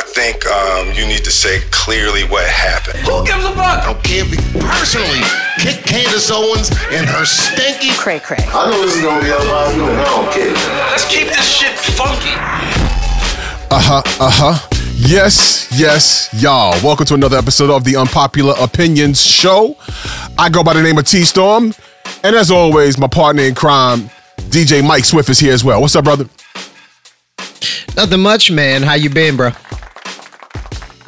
I think um, you need to say clearly what happened. Who gives a fuck? I don't care if he personally kick Candace Owens and her stinky. Cray cray. I know this is gonna be a lot and I don't care. Let's keep this shit funky. Uh huh, uh huh. Yes, yes, y'all. Welcome to another episode of the Unpopular Opinions Show. I go by the name of T Storm. And as always, my partner in crime, DJ Mike Swift, is here as well. What's up, brother? Nothing much, man. How you been, bro?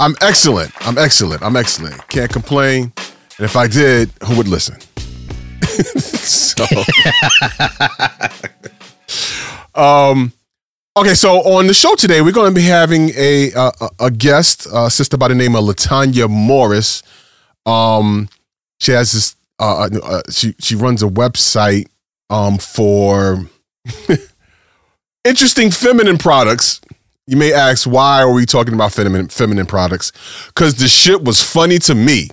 I'm excellent. I'm excellent. I'm excellent. Can't complain. And if I did, who would listen? so, um, okay. So on the show today, we're going to be having a a, guest, a sister by the name of Latanya Morris. Um, she has this. Uh, uh, uh, she she runs a website um for interesting feminine products. You may ask, why are we talking about feminine feminine products? Because the shit was funny to me.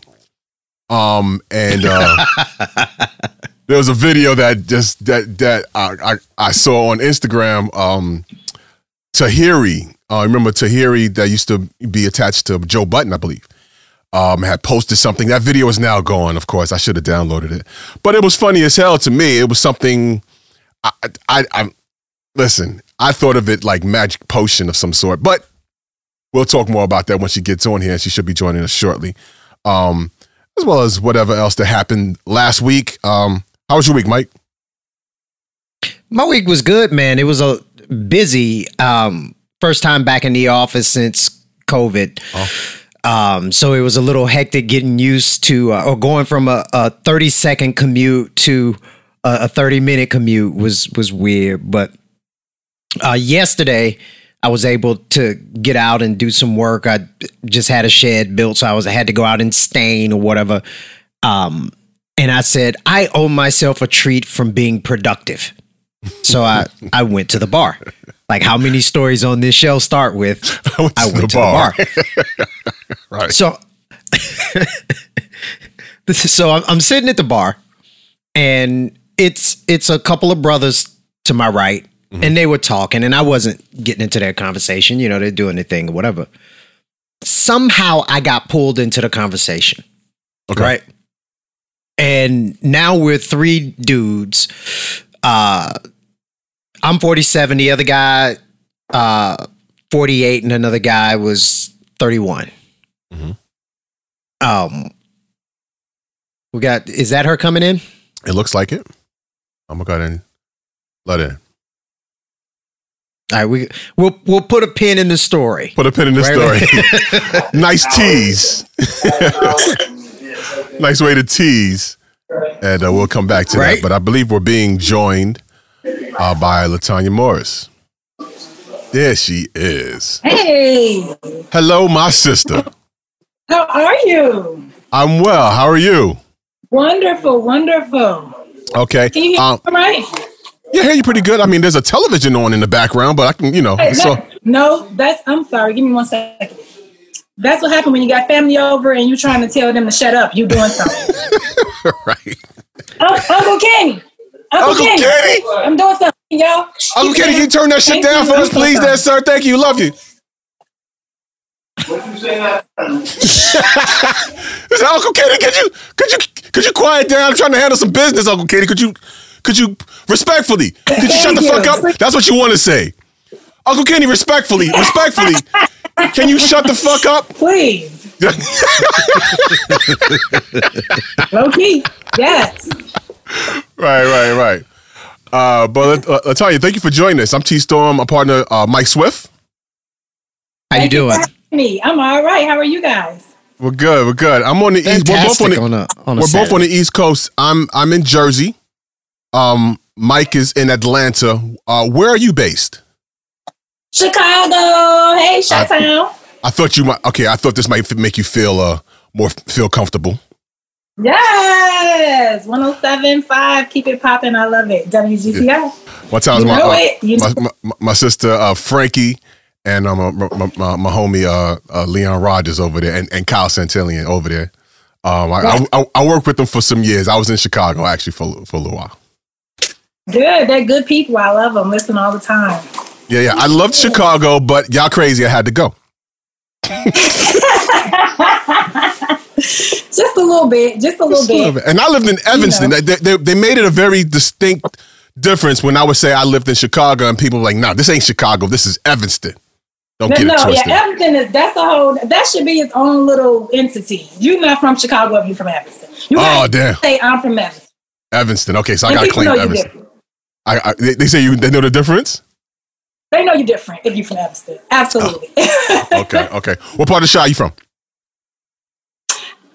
Um, and uh, there was a video that just that that I I, I saw on Instagram. Um, Tahiry, uh, remember Tahiry that used to be attached to Joe Budden, I believe. Um, had posted something. That video is now gone. Of course, I should have downloaded it, but it was funny as hell to me. It was something. I, I, I listen. I thought of it like magic potion of some sort, but we'll talk more about that when she gets on here. She should be joining us shortly, um, as well as whatever else that happened last week. Um, how was your week, Mike? My week was good, man. It was a busy. Um, first time back in the office since COVID. Um, so it was a little hectic getting used to uh, or going from a, a 30 second commute to a, a 30 minute commute was was weird. But uh, yesterday I was able to get out and do some work. I just had a shed built, so I was I had to go out and stain or whatever. Um, and I said I owe myself a treat from being productive. So I I went to the bar. Like how many stories on this show start with I went, to, the bar. Right. So, this is, so I'm, I'm sitting at the bar, and it's it's a couple of brothers to my right, and they were talking, and I wasn't getting into their conversation. You know, they're doing their thing or whatever. Somehow, I got pulled into the conversation. Okay. Right. And now we're three dudes. Uh, I'm 47. The other guy, uh, 48, and another guy was 31. Mhm. Um, we got. Is that her coming in? It looks like it. I'm gonna go ahead and let in. All right, we we'll we'll put a pin in the story. Put a pin in the Right, story. nice tease. nice way to tease. And uh, we'll come back to Right. that. But I believe we're being joined uh, by Latanya Morris. There she is. Hey, Hello, my sister. how are you? I'm well. How are you? Wonderful, wonderful. Okay. Can you hear Um, me all right? Yeah, I hear you pretty good. I mean, there's a television on in the background, but I can, you know, Hey, so no, no, that's. I'm sorry. Give me one second. That's what happened when you got family over and you're trying to tell them to shut up. You doing something? right. Un- Uncle Kenny. Uncle, Uncle Kenny. Kenny? I'm doing something, y'all. Uncle Kenny, can you turn that shit Thank down you. for us, please, sorry. there, sir? Thank you. Love you. What you saying that? Listen, Uncle Kenny, could you could you could you quiet down? I'm trying to handle some business, Uncle Kenny. Could you could you respectfully? Could you shut the Thank fuck up? That's what you want to say. Uncle Kenny, respectfully, respectfully. Can you shut the fuck up? Please. Low key. Yes. right, right, right. Uh, but uh, Latonya, thank you for joining us. I'm T Storm, my partner uh, Mike Swift. How you doing? for Me. I'm all right. How are you guys? We're good. We're good. I'm on the east. We're both on the, on a on we're both on the East Coast. I'm I'm in Jersey. Um, Mike is in Atlanta. Uh, where are you based? Chicago. Hey, Chi-Town. I thought you might. Okay, I thought this might make you feel uh more feel comfortable. Yes. 107.5. Keep it popping. I love it. WGCI. One time, my, uh, my, my, my sister uh, Frankie and um, my, my, my, my homie uh, uh, Leon Rogers over there and, and Kyle Santillian over there. Um, I, I, I, I worked with them for some years. I was in Chicago actually for for a little while. Good. They're good people. I love them. Listen all the time. Yeah, yeah. I loved Chicago, but y'all crazy. I had to go. just a little bit, just a little Just a little bit. bit. And I lived in Evanston. know. They, they, they made it a very distinct difference when I would say I lived in Chicago and people were like, no, this ain't Chicago. This is Evanston. Don't No, get it no, twisted. yeah, Evanston is that's a whole that should be its own little entity. You're not from Chicago if you're from Evanston. You Oh, damn. say I'm from Evanston. Evanston. Okay, so I And got to claim Evanston. Different. I, I, they, they say you they know the difference? They know you're different if you're from Evanston. Absolutely. Okay, okay. What part of the shot you from?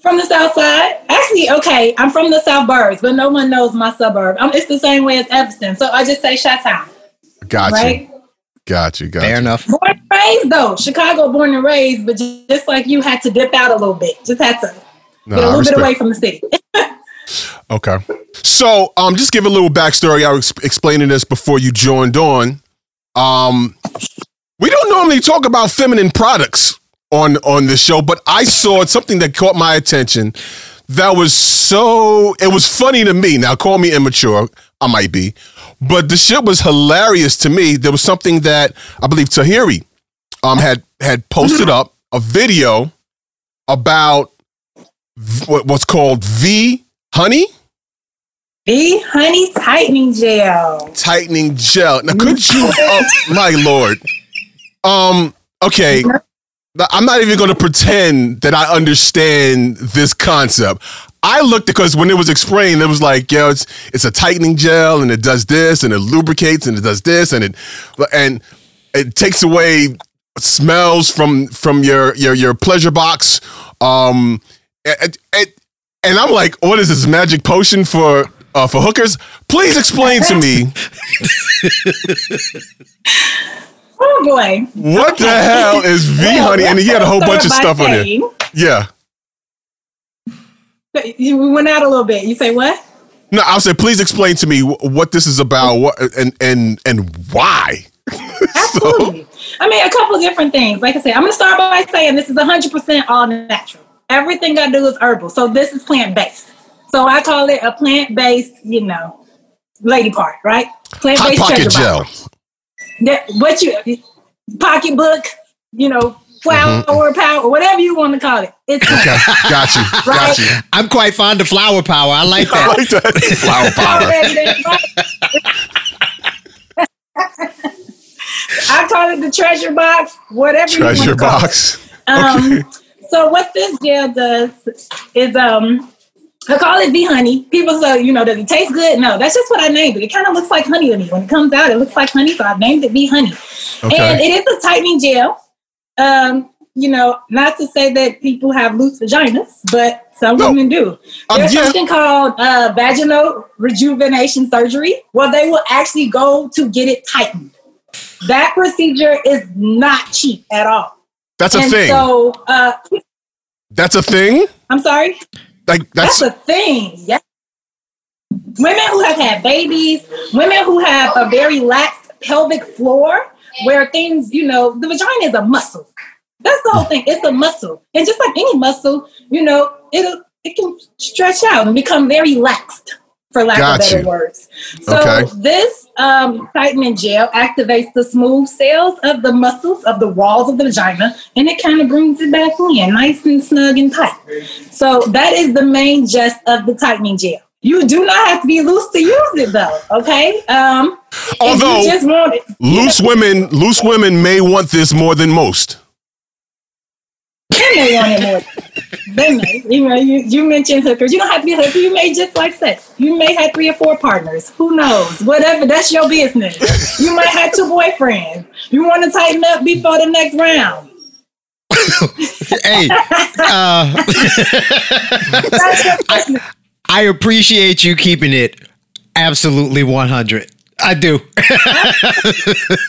from the south side. Actually, okay, I'm from the South Burbs, but no one knows my suburb. Um it's the same way as Evanston. So I just say Chi-Town, Got right? you. Got you. Got Fair you. enough. Born and raised though, Chicago born and raised, but ju- just like you had to dip out a little bit. Just had to No, get a little bit away from the city. Okay. So, um, just give a little backstory. I was explaining this before you joined on. Um, we don't normally talk about feminine products on on this show, but I saw something that caught my attention. That was so. It was funny to me. Now, call me immature. I might be, but the shit was hilarious to me. There was something that I believe Tahiry um had had posted up a video about what's called V Honey Be honey tightening gel. tightening gel. Now, could you? Oh my lord. Um. Okay. I'm not even going to pretend that I understand this concept. I looked because when it was explained, it was like, yo, it's it's a tightening gel and it does this and it lubricates and it does this and it and it takes away smells from from your your your pleasure box. Um, and, and, and I'm like, what is this magic potion for uh, for hookers? Please explain to me Oh boy. what the hell is V Well, honey? And he had a whole bunch of stuff start on it. Yeah. saying- You went out a little bit. You say what? No, I'll say, please explain to me what this is about, what and and and why. Absolutely. I mean, a couple of different things. Like I said, I'm going to start by saying this is 100% all natural. Everything I do is herbal. So this is plant based. So I call it a plant based, you know, lady part, right? Plant based pocket gel. That, what you, pocketbook, you know, flower power, whatever you want to call it. It's Mm-hmm. Okay, got you, got you. I'm quite fond of flower power. I like I that. like that flower power. I call it the treasure box, whatever you Treasure want to call it. box. Um, so what this gel does is um, I call it V honey. People say, you know, does it taste good? No, that's just what I named it. It kind of looks like honey to me. When it comes out, it looks like honey, so I named it V honey. And it is a tightening gel. Um, you know, not to say that people have loose vaginas, but some No. women do. Um, There's yeah. something called uh, vaginal rejuvenation surgery, where they will actually go to get it tightened. That procedure is not cheap at all. That's a and thing. so, uh, That's a thing. I'm sorry. Like that's That's a thing. Yeah. Women who have had babies, women who have a very lax pelvic floor, where things, you know, the vagina is a muscle. That's the whole thing. It's a muscle, and just like any muscle, you know, it it can stretch out and become very laxed, for lack Got of better you. words. So Okay. this um, tightening gel activates the smooth cells of the muscles of the walls of the vagina, and it kind of brings it back in, nice and snug and tight. So that is the main gist of the tightening gel. You do not have to be loose to use it, though. Okay. Um, Although you just want it, loose women, loose women may want this more than most. They may want it more. They may. You know, you, you mentioned hookers. You don't have to be a hooker. You may just like sex. You may have three or four partners. Who knows? Whatever. That's your business. You might have two boyfriends. You want to tighten up before the next round. hey, uh, business. I appreciate you keeping it absolutely 100. I do.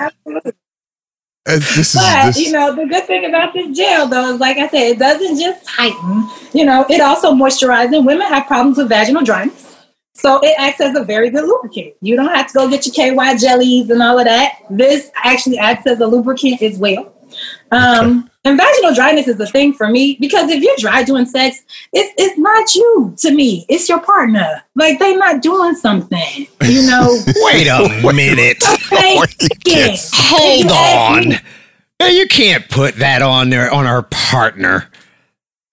Uh, This Uh, is But this. you know, the good thing about this gel, though, is like I said, it doesn't just tighten. You know, it also moisturizes. And women have problems with vaginal dryness, so it acts as a very good lubricant. You don't have to go get your KY jellies and all of that. This actually acts as a lubricant as well. Um, and vaginal dryness is a thing for me because if you're dry doing sex, it's it's not you to me. It's your partner. Like they not doing something. You know, Wait a minute. You. Hold on. Hey, You can't put that on there on our partner.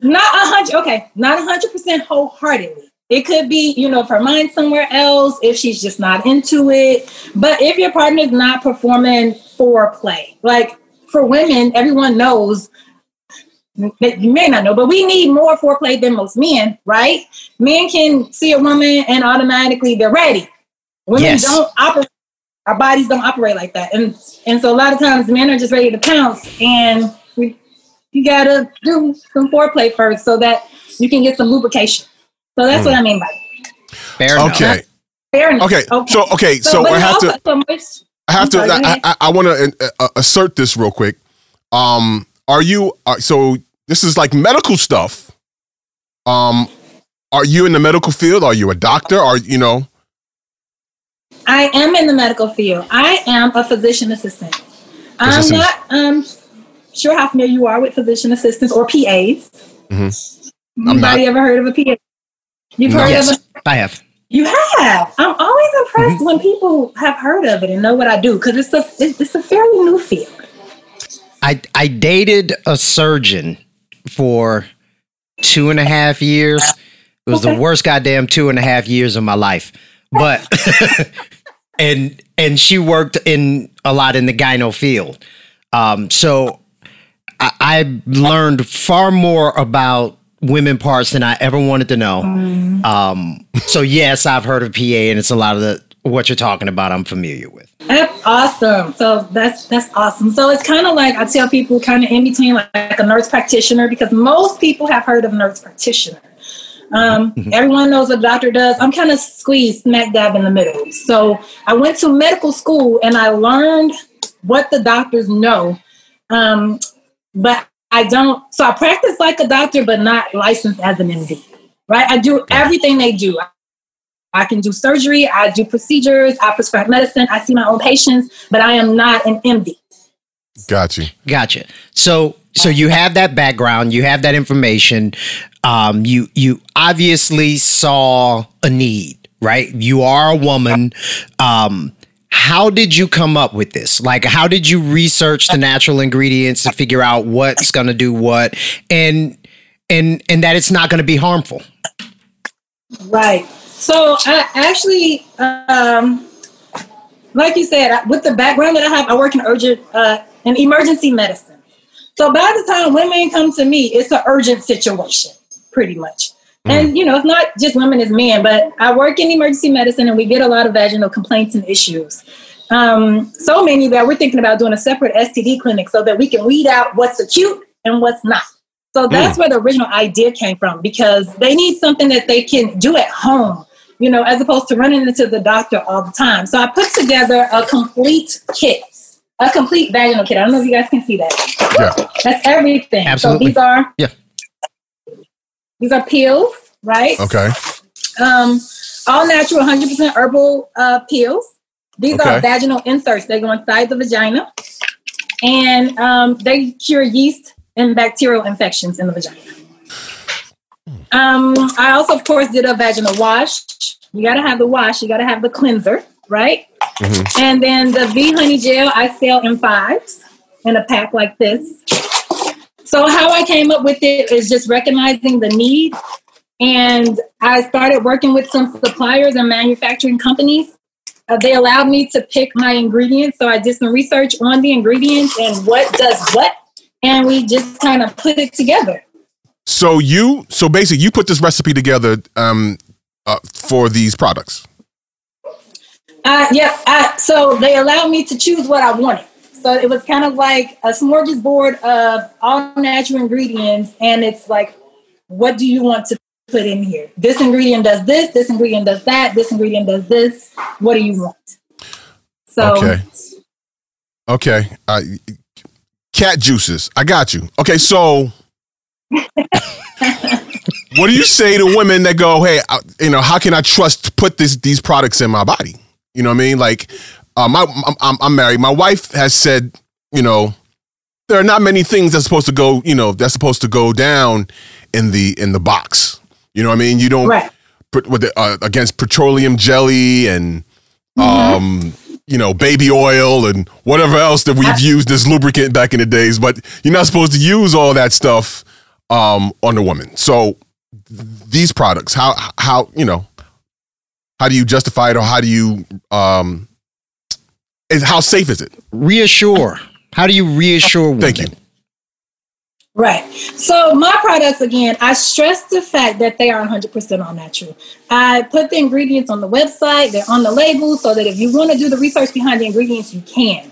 Not a hundred. Okay, not a hundred percent wholeheartedly. It could be, you know, if her mind's somewhere else, if she's just not into it. But if your partner's not performing foreplay, like for women, everyone knows that you may not know, but we need more foreplay than most men, right? Men can see a woman and automatically they're ready. Women Yes. don't operate. Our bodies don't operate like that, and and so a lot of times men are just ready to pounce, and we you gotta do some foreplay first so that you can get some lubrication. So that's what mm. I mean by it. Fair enough. Okay. fair enough. Okay. So okay. So, but I have also- to. so moist- I have I'm to. sorry, I. I, I want to uh, assert this real quick. Um, are you? Uh, so this is like medical stuff. Um, are you in the medical field? Are you a doctor? Are you know? I am in the medical field. I am a physician assistant. I'm Physician- not um sure how familiar you are with physician assistants or PAs. Mhm. I'm not. Anybody ever heard of a PA? You've No. heard Yes, of a I have. You have. I'm always impressed Mm-hmm. when people have heard of it and know what I do because it's a it's, a fairly new field. I I dated a surgeon for two and a half years. It was Okay. the worst goddamn two and a half years of my life. But and and she worked in a lot in the gyno field. Um, so I, I learned far more about women parts than I ever wanted to know. Um, so yes, I've heard of PA, and it's a lot of the what you're talking about. I'm familiar with. That's awesome. So that's that's awesome. So it's kind of like I tell people, kind of in between, like, like a nurse practitioner, because most people have heard of nurse practitioner. Um, Everyone knows what a doctor does. I'm kind of squeezed smack dab in the middle. So I went to medical school and I learned what the doctors know, um, but I don't. So I practice like a doctor, but not licensed as an MD. Right? I do everything they do. I can do surgery, I do procedures, I prescribe medicine, I see my own patients, but I am not an MD. Gotcha. Gotcha. So so you have that background, you have that information. Um, you you obviously saw a need, right? You are a woman. Um, how did you come up with this? Like, how did you research the natural ingredients to figure out what's going to do what, and and and that it's not going to be harmful? Right. So I actually, um, like you said, with the background that I have, I work in urgent, uh, in emergency medicine. So by the time women come to me, it's an urgent situation, pretty much. And you know, it's not just women as men, but I work in emergency medicine, and we get a lot of vaginal complaints and issues. Um, so many that we're thinking about doing a separate STD clinic so that we can weed out what's acute and what's not. So that's where the original idea came from because they need something that they can do at home, you know, as opposed to running into the doctor all the time. So I put together a complete kit, a complete vaginal kit. I don't know if you guys can see that. Yeah. That's everything. Absolutely. So these are Yeah. These are pills, right? Okay. Um, all natural, 100% herbal uh, pills. These are vaginal inserts. They go inside the vagina, and um, they cure yeast and bacterial infections in the vagina. Um, I also, of course, did a vaginal wash. You got to have the wash. You got to have the cleanser, right? And then the V Honey Gel I sell in fives in a pack like this. So how I came up with it is just recognizing the need and I started working with some suppliers and manufacturing companies. Uh, they allowed me to pick my ingredients, so I did some research on the ingredients and what does what, and we just kind of put it together. So you, so basically, you put this recipe together um, uh, for these products. Uh, yeah, I, so they allowed me to choose what I wanted. So it was kind of like a smorgasbord of all natural ingredients, and it's like, what do you want to put in here? This ingredient does this, this ingredient does that, this ingredient does this. What do you want? So Okay. Okay. Uh, cat juices. I got you. Okay. So, what do you say to women that go, "Hey, I, you know, how can I trust to put this these products in my body?" You know what I mean? Like, uh, my I'm, I'm, married. My wife has said, you know, there are not many things that's supposed to go, you know, that's supposed to go down in the in the box. You know what I mean? You don't Right. put with the, uh, against petroleum jelly and Mm-hmm. um you know, baby oil and whatever else that we've used as lubricant back in the days. But you're not supposed to use all that stuff um, on the woman. So these products, how how you know, how do you justify it, or how do you um, is how safe is it? Reassure. How do you reassure women? Thank you. Right. So my products again, I stress the fact that they are 100% all natural. I put the ingredients on the website, they're on the label so that if you want to do the research behind the ingredients, you can.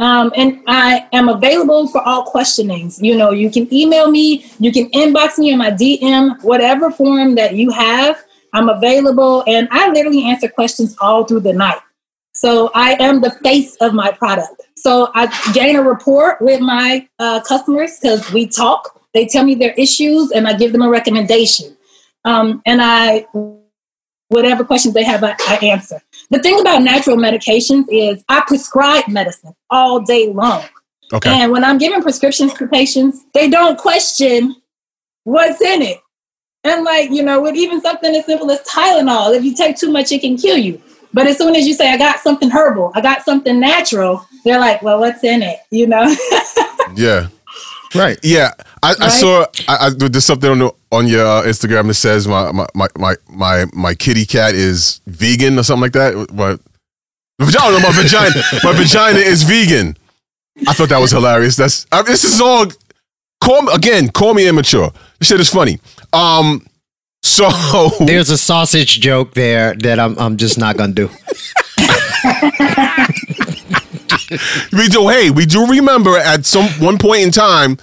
Um, and I am available for all questionings. You know, you can email me, you can inbox me in my DM, whatever form that you have. I'm available and I literally answer questions all through the night. So I am the face of my product. So I gain a rapport with my uh, customers because we talk. They tell me their issues, and I give them a recommendation. Um, and I, whatever questions they have, I, I answer. The thing about natural medications is I prescribe medicine all day long. Okay. And when I'm giving prescriptions to patients, they don't question what's in it. And like, you know, with even something as simple as Tylenol, if you take too much, it can kill you. But as soon as you say, I got something herbal, I got something natural, they're like, well, what's in it? You know? Yeah. Right. Yeah, I, I saw. I, I, there's something on the, on your uh, Instagram that says my, my my my my kitty cat is vegan or something like that. But vagina, my vagina, my vagina is vegan. I thought that was hilarious. That's I, this is all. Call me again. Call me immature. This shit is funny. Um. So There's a sausage joke there that I'm I'm just not gonna do. we do. Hey, we do remember at some one point in time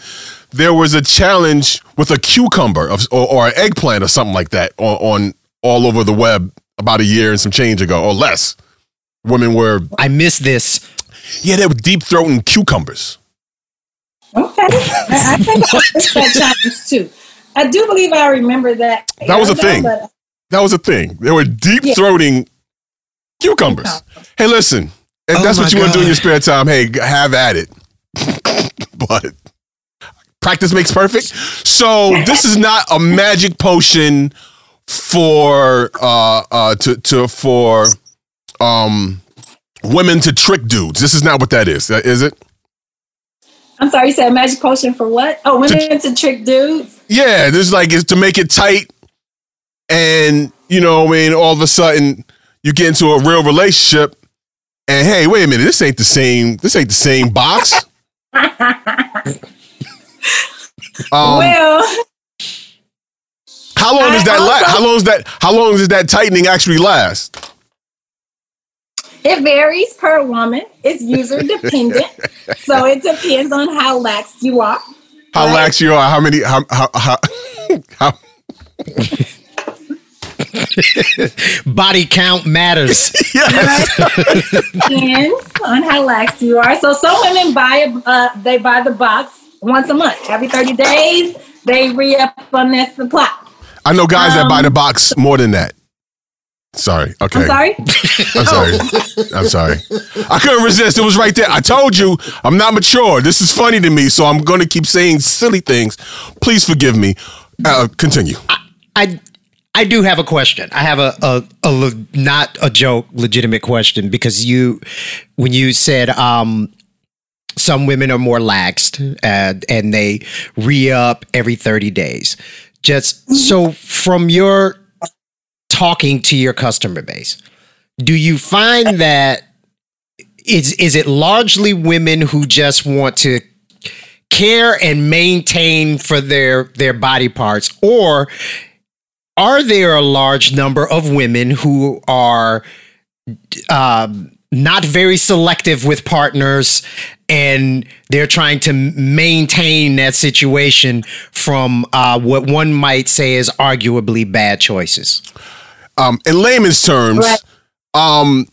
there was a challenge with a cucumber of, or, or an eggplant or something like that on, on all over the web about a year and some change ago or less. Women were I miss this. yeah they were deep throating cucumbers. okay. I, I think I missed that challenge too. I do believe I remember that. That was a thing. but- That was a thing. They were deep throating cucumbers. Hey, listen, if Oh that's what you want to do in your spare time, hey, have at it. but practice makes perfect. So this is not a magic potion for uh uh to to for um women to trick dudes. This is not what that is. Is it? I'm sorry, you said magic potion for what? Oh, women to trick dudes. Yeah, this is like it's to make it tight, and you know, I mean, all of a sudden you get into a real relationship, and hey, wait a minute, this ain't the same. This ain't the same box. Um, well, how long does that last? How long is that? How long does that tightening actually last? It varies per woman. It's user dependent, so it depends on how lax you are. How Right. lax you are? How many? How how how? how Body count matters. yes. depends on how lax you are. So some women buy uh, they buy the box once a month. Every 30 days, they re up on their supply. I know guys that buy Um, the box more than that. Sorry. Okay. I'm sorry. I'm sorry. I'm sorry. I couldn't resist. It was right there. I told you I'm not mature. This is funny to me, so I'm going to keep saying silly things. Please forgive me. Uh, continue. I I do have a question. I have a a, a le- not a joke, legitimate question because you when you said um some women are more laxed uh, and they re up every 30 days. Just so from your talking to your customer base, do you find that is is it largely women who just want to care and maintain for their their body parts? Or are there a large number of women who are um, not very selective with partners and they're trying to maintain that situation from uh, what one might say is arguably bad choices Um, in layman's terms, Right. um,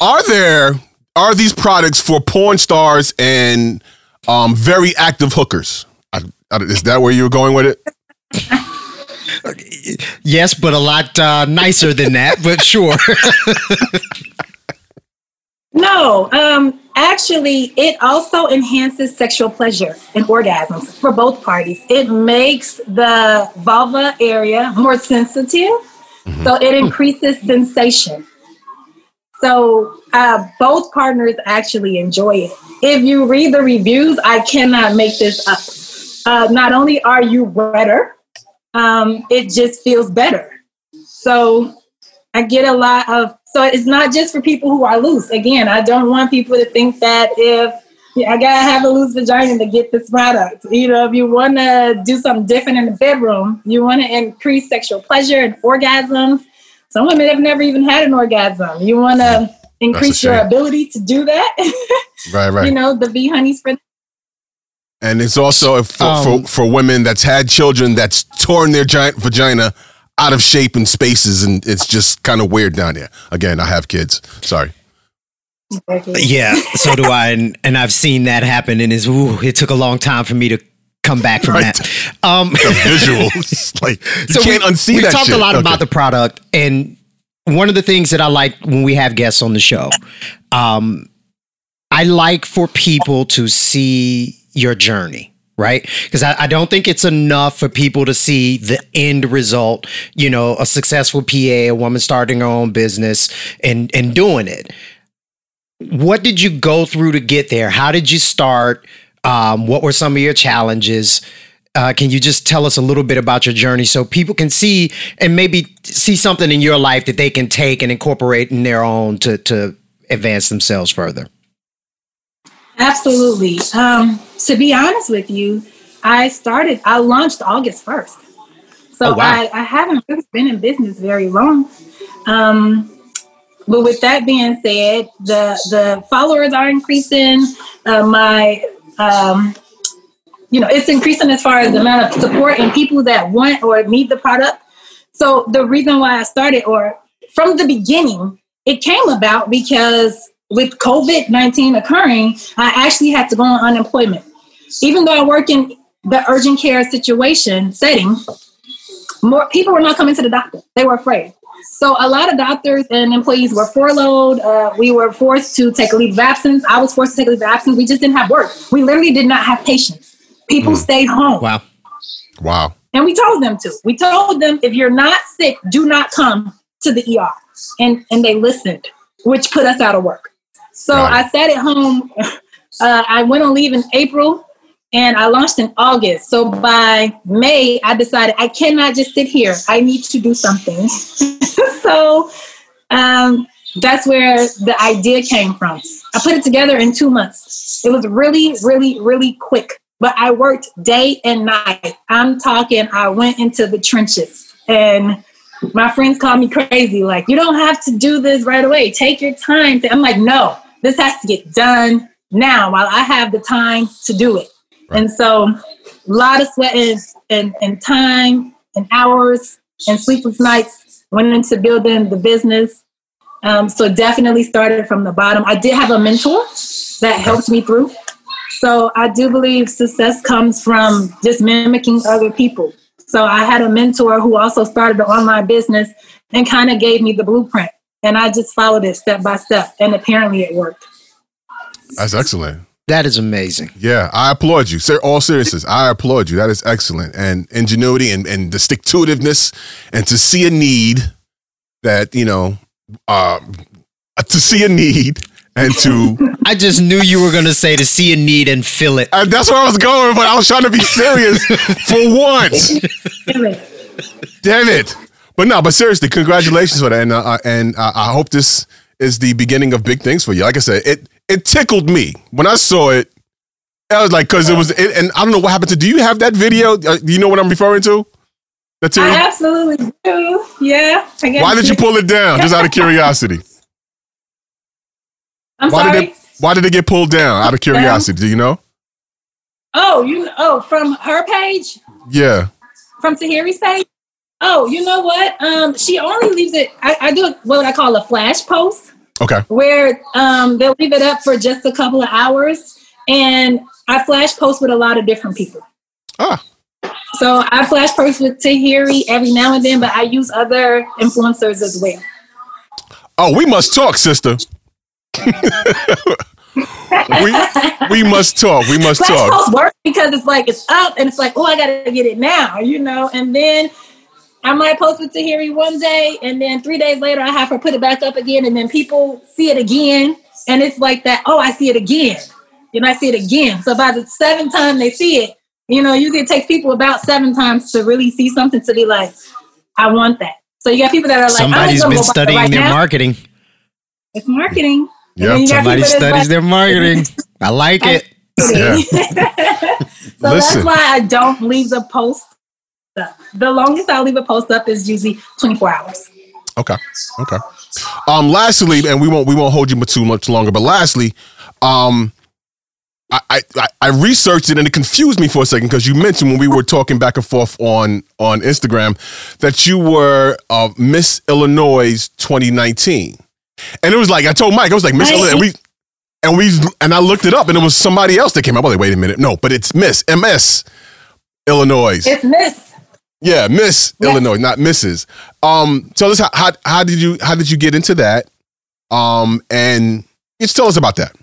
are there are these products for porn stars and um, very active hookers? I, I, is that where you were going with it? yes but a lot uh, nicer than that but sure No, um, actually, it also enhances sexual pleasure and orgasms for both parties. It makes the vulva area more sensitive, so it increases sensation. So uh, both partners actually enjoy it. If you read the reviews, I cannot make this up. Uh, not only are you wetter, um, it just feels better. So I get a lot of. So it's not just for people who are loose. Again, I don't want people to think that if I gotta have a loose vagina to get this product. You know, if you want to do something different in the bedroom, you want to increase sexual pleasure and orgasms. Some women have never even had an orgasm. You want to increase your ability to do that. Right, right. you know, the V honeys for And it's also for, Um, for for women that's had children that's torn their giant vagina out of shape in spaces, and it's just kind of weird down there. Again, I have kids. Sorry. Yeah, so do I, and, and I've seen that happen, and it's ooh, it took a long time for me to come back from Right. that. Um, The visuals, like you so can't we, unsee we've that talked shit. a lot Okay. about the product, and one of the things that I like when we have guests on the show, um, I like for people to see your journey. Right? Because I, I don't think it's enough for people to see the end result, you know, a successful PA, a woman starting her own business and and doing it. What did you go through to get there? How did you start? Um, what were some of your challenges? Uh, can you just tell us a little bit about your journey so people can see and maybe see something in your life that they can take and incorporate in their own to to advance themselves further? Absolutely. Um, to be honest with you, I started, I launched August 1st. So Oh, wow. I, I haven't really been in business very long. Um, but with that being said, the the followers are increasing. Uh, my um, you know, it's increasing as far as the amount of support and people that want or need the product. So the reason why I started, or from the beginning, it came about because with COVID 19 occurring, I actually had to go on unemployment. Even though I work in the urgent care situation setting, more people were not coming to the doctor. They were afraid. So a lot of doctors and employees were furloughed. Uh, we were forced to take a leave of absence. I was forced to take a leave of absence. We just didn't have work. We literally did not have patients. People stayed home. Wow. Wow. And we told them to. We told them if you're not sick, do not come to the ER. And and they listened, which put us out of work. So Got it. I sat at home. Uh, I went on leave in April and I launched in August. So by May, I decided I cannot just sit here. I need to do something. so um, that's where the idea came from. I put it together in two months. It was really, really, really quick. But I worked day and night. I'm talking, I went into the trenches. And my friends call me crazy. Like, you don't have to do this right away. Take your time. I'm like, no, this has to get done now while I have the time to do it. And so, a lot of sweat and, and, and time and hours and sleepless nights went into building the business. Um, so, definitely started from the bottom. I did have a mentor that helped me through. So, I do believe success comes from just mimicking other people. So, I had a mentor who also started an online business and kind of gave me the blueprint. And I just followed it step by step. And apparently, it worked. That's excellent. That is amazing. Yeah, I applaud you. Sir, all seriousness, I applaud you. That is excellent. And ingenuity and, and the stick to itiveness and to see a need that, you know, uh, to see a need and to, I just knew you were going to say to see a need and fill it. and that's where I was going, but I was trying to be serious for once. Damn it. But no, but seriously, congratulations for that. And, uh, and uh, I hope this is the beginning of big things for you. Like I said, it, it tickled me when I saw it. I was like, because it was, it, and I don't know what happened to. Do you have that video? Uh, do you know what I'm referring to? That's I absolutely do. Yeah. Why did you pull it down? Just out of curiosity. I'm Why sorry. did it? Why did it get pulled down? Out of curiosity, do you know? Oh, you oh from her page, Yeah. from Tahiry's page. Oh, you know what? Um, she only leaves it. I, I do what I call a flash post, Okay. where um they'll leave it up for just a couple of hours, and I flash post with a lot of different people. Ah. So I flash post with Tahiry every now and then, but I use other influencers as well. Oh, we must talk, sister. we we must talk. We must Flash talk. posts work because it's like it's up and it's like, oh, I gotta get it now, you know. And then I might post with Tahiry one day, and then three days later, I have her put it back up again, and then people see it again, and it's like that. Oh, I see it again, and I see it again. So by the seventh time they see it, you know, usually it takes people about seven times to really see something to be like, I want that. So you got people that are like, Somebody's I'm been just gonna go buy it studying right their now. marketing. It's marketing. And Yep. then you got Somebody studies like- their marketing. I like it. Yeah. so Listen. that's why I don't leave the post up. The longest I'll leave a post up is usually 24 hours. Okay. Okay. Um, lastly, and we won't we won't hold you too much longer, but lastly, um, I I, I- researched it and it confused me for a second because you mentioned when we were talking back and forth on on Instagram that you were uh, Miss Illinois 2019, and it was like I told Mike I was like Miss Illinois, and we and we and I looked it up and it was somebody else that came up. I was like, wait a minute, no, but it's Miss MS Illinois. It's Miss. Yeah, Miss Yes. Illinois, not Mrs. Um, tell us how, how how did you how did you get into that? Um, and just tell us about that.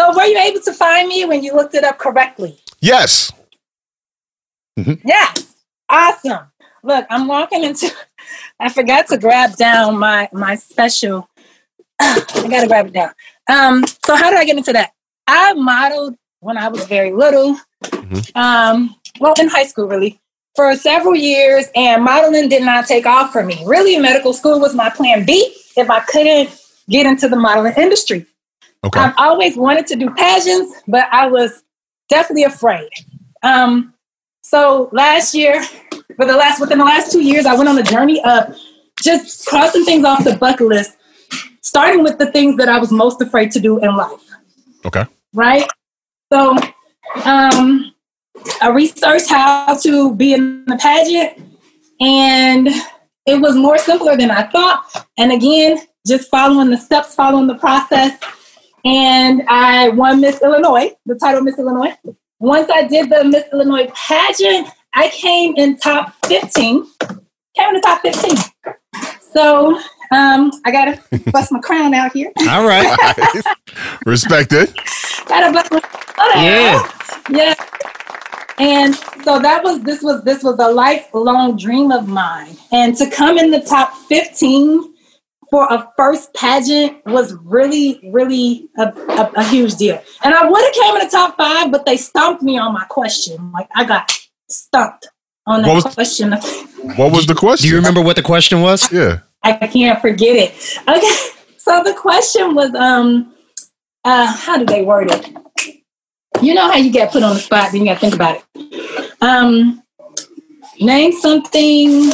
So were you able to find me when you looked it up correctly? Yes. Yes. Awesome. Look, I'm walking into I forgot to grab down my my special. I gotta grab it down. Um, so how did I get into that? I modeled when I was very little. Um, well, in high school, really, for several years, and modeling did not take off for me. Really, medical school was my plan B if I couldn't get into the modeling industry. Okay. I've always wanted to do pageants, but I was definitely afraid. Um, so last year, for the last within the last two years, I went on a journey of just crossing things off the bucket list, starting with the things that I was most afraid to do in life. Okay. Right. So, um, I researched how to be in the pageant, and it was more simpler than I thought. And again, just following the steps, following the process and I won Miss Illinois, the title Miss Illinois. Once I did the Miss Illinois pageant, I came in top 15. Came in the top 15. So um, I gotta bust my crown out here. All right. Respect it. gotta bust my crown out. Yeah. Yeah. And so that was this was this was a lifelong dream of mine. And to come in the top 15 for a first pageant was really, really a, a, a huge deal. And I would have came in the top five, but they stumped me on my question. Like I got stumped on that What was- question. What was the question? Do you remember what the question was? Yeah. I can't forget it. Okay. So the question was, um, uh, how do they word it? You know how you get put on the spot, then you got to think about it. Um, name something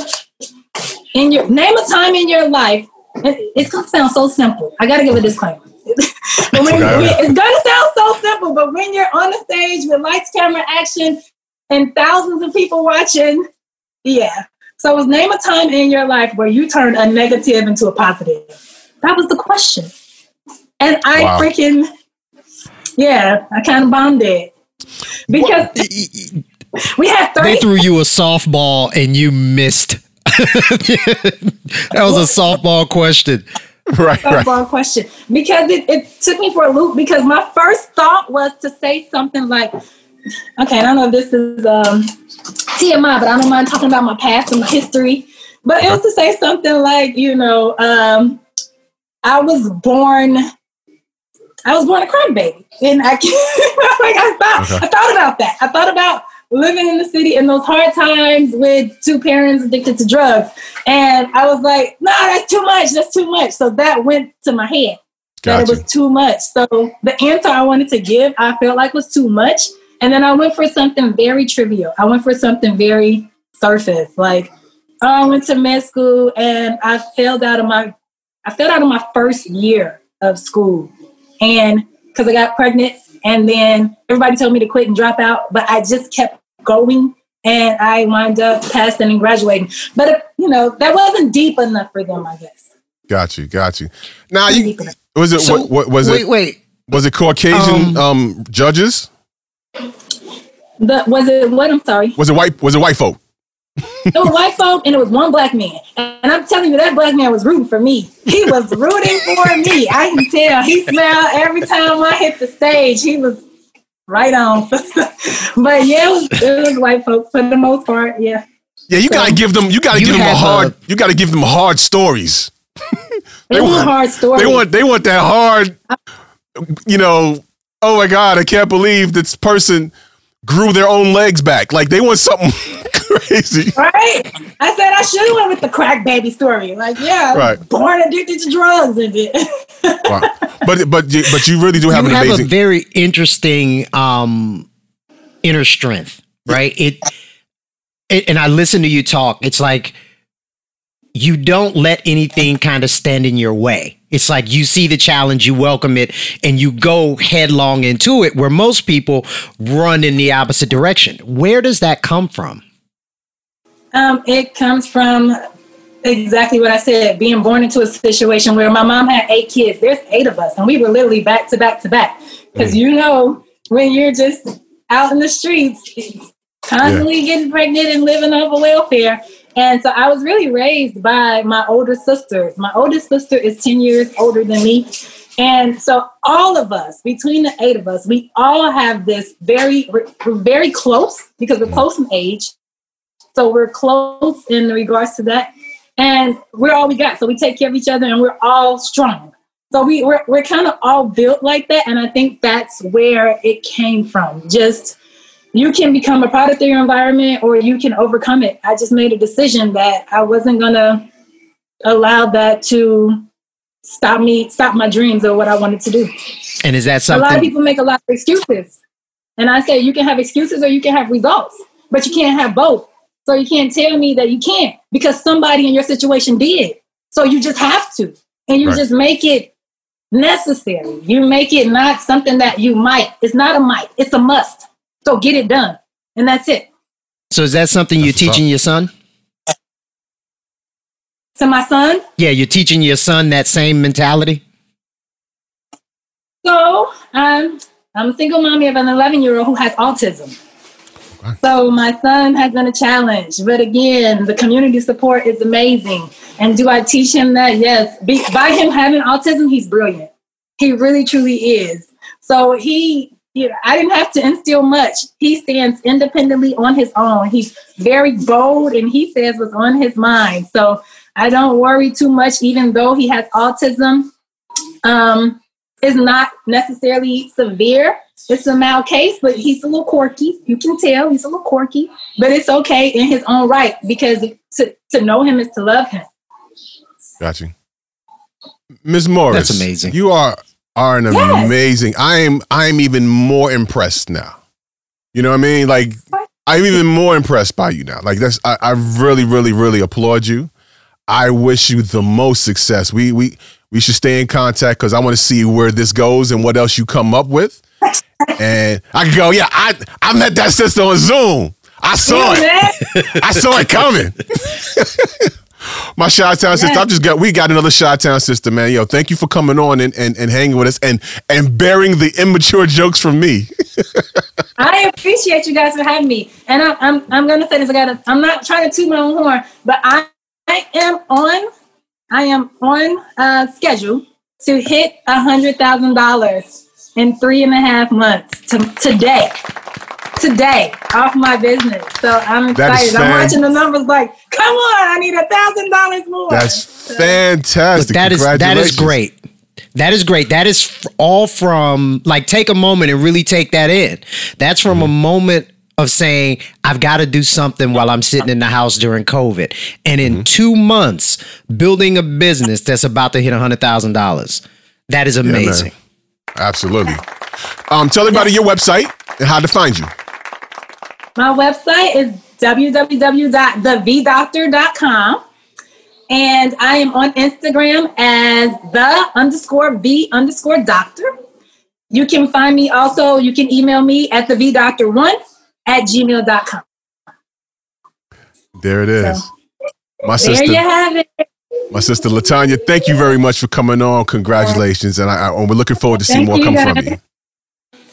in your name a time in your life. It- it's gonna sound so simple. I gotta give a disclaimer. when, Okay. it's gonna sound so simple, but when you're on the stage with lights, camera, action, and thousands of people watching, yeah. So was name a time in your life where you turned a negative into a positive. That was the question. And I Wow. freaking, yeah, I kind of bombed it. Because we had They threw you a softball and you missed. that was a softball question. Right. Right. softball question because it, it took me for a loop because my first thought was to say something like, okay, I don't know if this is um, TMI, but I don't mind talking about my past and my history. But it was to say something like, you know, um, I was born, I was born a crime baby, and I like I thought, Okay. I thought about that. I thought about living in the city in those hard times with two parents addicted to drugs, and I was like, nah, that's too much. That's too much. So that went to my head that it was too much. So the answer I wanted to give, I felt like was too much. And then I went for something very trivial. I went for something very surface. Like oh, I went to med school and I failed out of my I failed out of my first year of school. And because I got pregnant and then everybody told me to quit and drop out, but I just kept going and I wound up passing and graduating. But you know, that wasn't deep enough for them, I guess. Got you. Got you. Now you was it So, what, what was wait, it wait. Wait, was it Caucasian um, judges? The, was it what? I'm sorry. Was it white was it white folk? It was white folk and it was one black man. And I'm telling you, that black man was rooting for me. He was rooting for me. I can tell. He smiled every time I hit the stage. He was right on. but yeah, it was, it was white folk for the most part. Yeah. Yeah, you gotta give them. You gotta You give them a uh, hard. a- you gotta give them hard stories. they want hard story. They want. They want that hard. You know. Oh my God! I can't believe this person grew their own legs back. Like they want something crazy. Right? I said I should have went with the crack baby story. Like, yeah, Right. born addicted to drugs and it. Wow. But but you- but you really do have you an have amazing. a very interesting um inner strength right it, it and i listen to you talk it's like you don't let anything kind of stand in your way it's like you see the challenge you welcome it and you go headlong into it where most people run in the opposite direction where does that come from Um, it comes from exactly what I said, being born into a situation where my mom had eight kids. There's eight of us, and we were literally back to back to back. Because you know, when you're just out in the streets, constantly getting pregnant and living off of welfare. And so I was really raised by my older sisters. My oldest sister is 10 years older than me. And so all of us, between the eight of us, we all have this very, we're very close because we're mm. close in age. So we're close in regards to that. And we're all we got. So we take care of each other and we're all strong. So we, we're, we're kind of all built like that. And I think that's where it came from. Just you can become a product of your environment or you can overcome it. I just made a decision that I wasn't going to allow that to stop me, stop my dreams or what I wanted to do. and is that something? A lot of people make a lot of excuses. And I say you can have excuses or you can have results, but you can't have both. So you can't tell me that you can't because somebody in your situation did. So you just have to. And you Right. just make it necessary. You make it not something that you might. It's not a might, it's a must. So get it done. And that's it. so is that something you're That's what's teaching your son To my son, yeah you're teaching your son that same mentality So um, I'm a single mommy of an 11 year old who has autism. So my son has been a challenge, but again, the community support is amazing. And do I teach him that? Yes. Be, by him having autism, he's brilliant. He really, truly is. So he, you know, I didn't have to instill much. He stands independently on his own. He's very bold, and he says what's on his mind. So I don't worry too much, even though he has autism. Um, is not necessarily severe. It's a mild case, but he's a little quirky. You can tell he's a little quirky, but it's okay in his own right because to, to know him is to love him. Got you, Ms. Morris. That's amazing. You are are an Yes. amazing. I am. I am even more impressed now. You know what I mean? Like I'm even more impressed by you now. Like that's. I, I really, really, really applaud you. I wish you the most success. We we we should stay in contact because I want to see where this goes and what else you come up with. And I can go, yeah, I I met that sister on Zoom. I saw it. I saw it coming. My Shot Town sister, I've just got we got another Shot Town sister, man. Yo, thank you for coming on and, and, and hanging with us and and bearing the immature jokes from me. I appreciate you guys for having me. And I'm, I'm, I'm going to say this. I gotta, I'm not trying to toot my own horn, but I, I am on, I am on uh, schedule to hit a hundred thousand dollars in three and a half months to, today. Today, off my business. So I'm excited. I'm watching the numbers like, come on, I need a thousand dollars more. That's Look, fantastic. that is that is great. That is great. That is all from like take a moment and really take that in. That's from a moment of saying I've got to do something while I'm sitting in the house during COVID, and in two months building a business that's about to hit a hundred thousand dollars. That is man. amazing. Absolutely. Um, tell everybody your website and how to find you. My website is www.thevdoctor.com. And I am on Instagram as the underscore V underscore doctor. You can find me also, you can email me at the vdoctor1 at gmail.com. There it is. My There sister, you have it. my sister Latanya. Thank you very much for coming on. Congratulations, and I, I, we're looking forward to see Thank more come from you.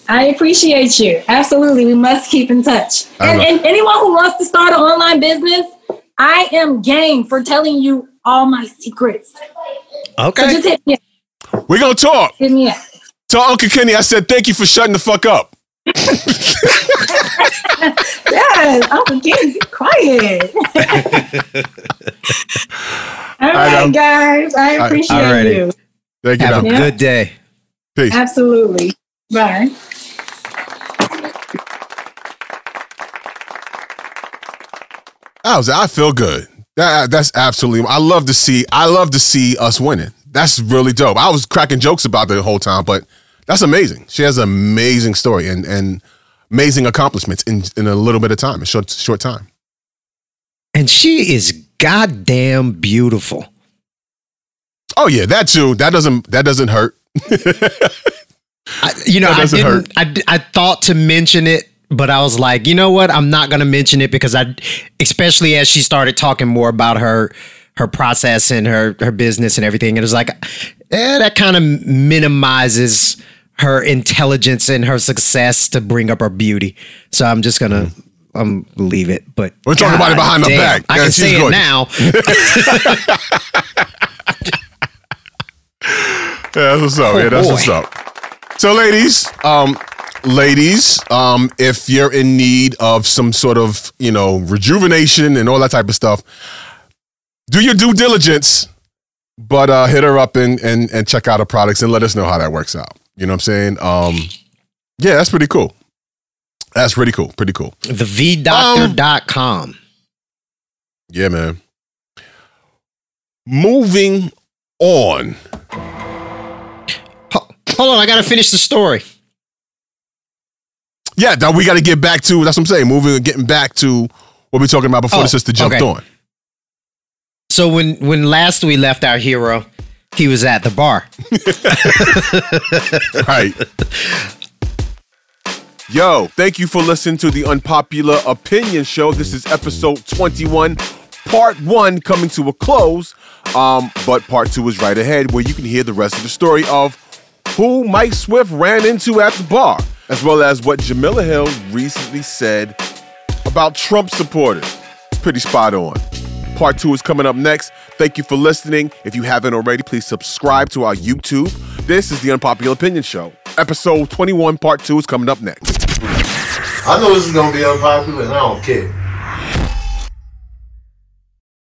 I appreciate you. Absolutely. We must keep in touch. And, love- and anyone who wants to start an online business, I am game for telling you all my secrets. So Okay. just hit me, We're gonna talk. hit me up. Tell Uncle Kenny I said thank you for shutting the fuck up. Yeah, Yes, Uncle Ken, be quiet. All right, know. Um, guys. I I- appreciate alrighty. you. Thank you. Have Dom. a good day. Peace. Absolutely. Bye. I. I feel good. That that's absolutely. I love to see. I love to see us winning. That's really dope. I was cracking jokes about the whole time, but that's amazing. She has an amazing story and and amazing accomplishments in in a little bit of time, a short short time. And she is goddamn beautiful. Oh yeah, that too. That doesn't that doesn't hurt. I, you know, I didn't. hurt. I, I thought to mention it, but I was like, you know what? I'm not going to mention it because I, especially as she started talking more about her her process and her her business and everything, it was like, eh, that kind of minimizes her intelligence and her success to bring up her beauty. So I'm just gonna. Um, leave it, but We're talking about it behind damn, back. I Yeah, can say it now. Yeah, that's what's up. yeah, that's what's up. So, ladies, um, ladies, um, if you're in need of some sort of, you know, rejuvenation and all that type of stuff, do your due diligence, but uh, hit her up and, and and check out her products and let us know how that works out. You know what I'm saying? Um, yeah, that's pretty cool. That's pretty cool. Pretty cool. The vdoctor.com. Yeah, man. Moving on. Hold on, I gotta finish the story. Yeah, that we got to get back to that's what I'm saying. Moving, getting back to what we're talking about before Oh, the sister jumped okay. on. So when when last we left our hero, he was at the bar. Right. Yo, thank you for listening to the Unpopular Opinion Show. This is episode 21, part one coming to a close. Um, but part two is right ahead where you can hear the rest of the story of who Mike Swift ran into at the bar, as well as what Jemele Hill recently said about Trump supporters. Pretty spot on. Part two is coming up next. Thank you for listening. If you haven't already, please subscribe to our YouTube. This is the Unpopular Opinion Show. Episode 21, part two is coming up next. I know this is gonna be unpopular, and I don't care.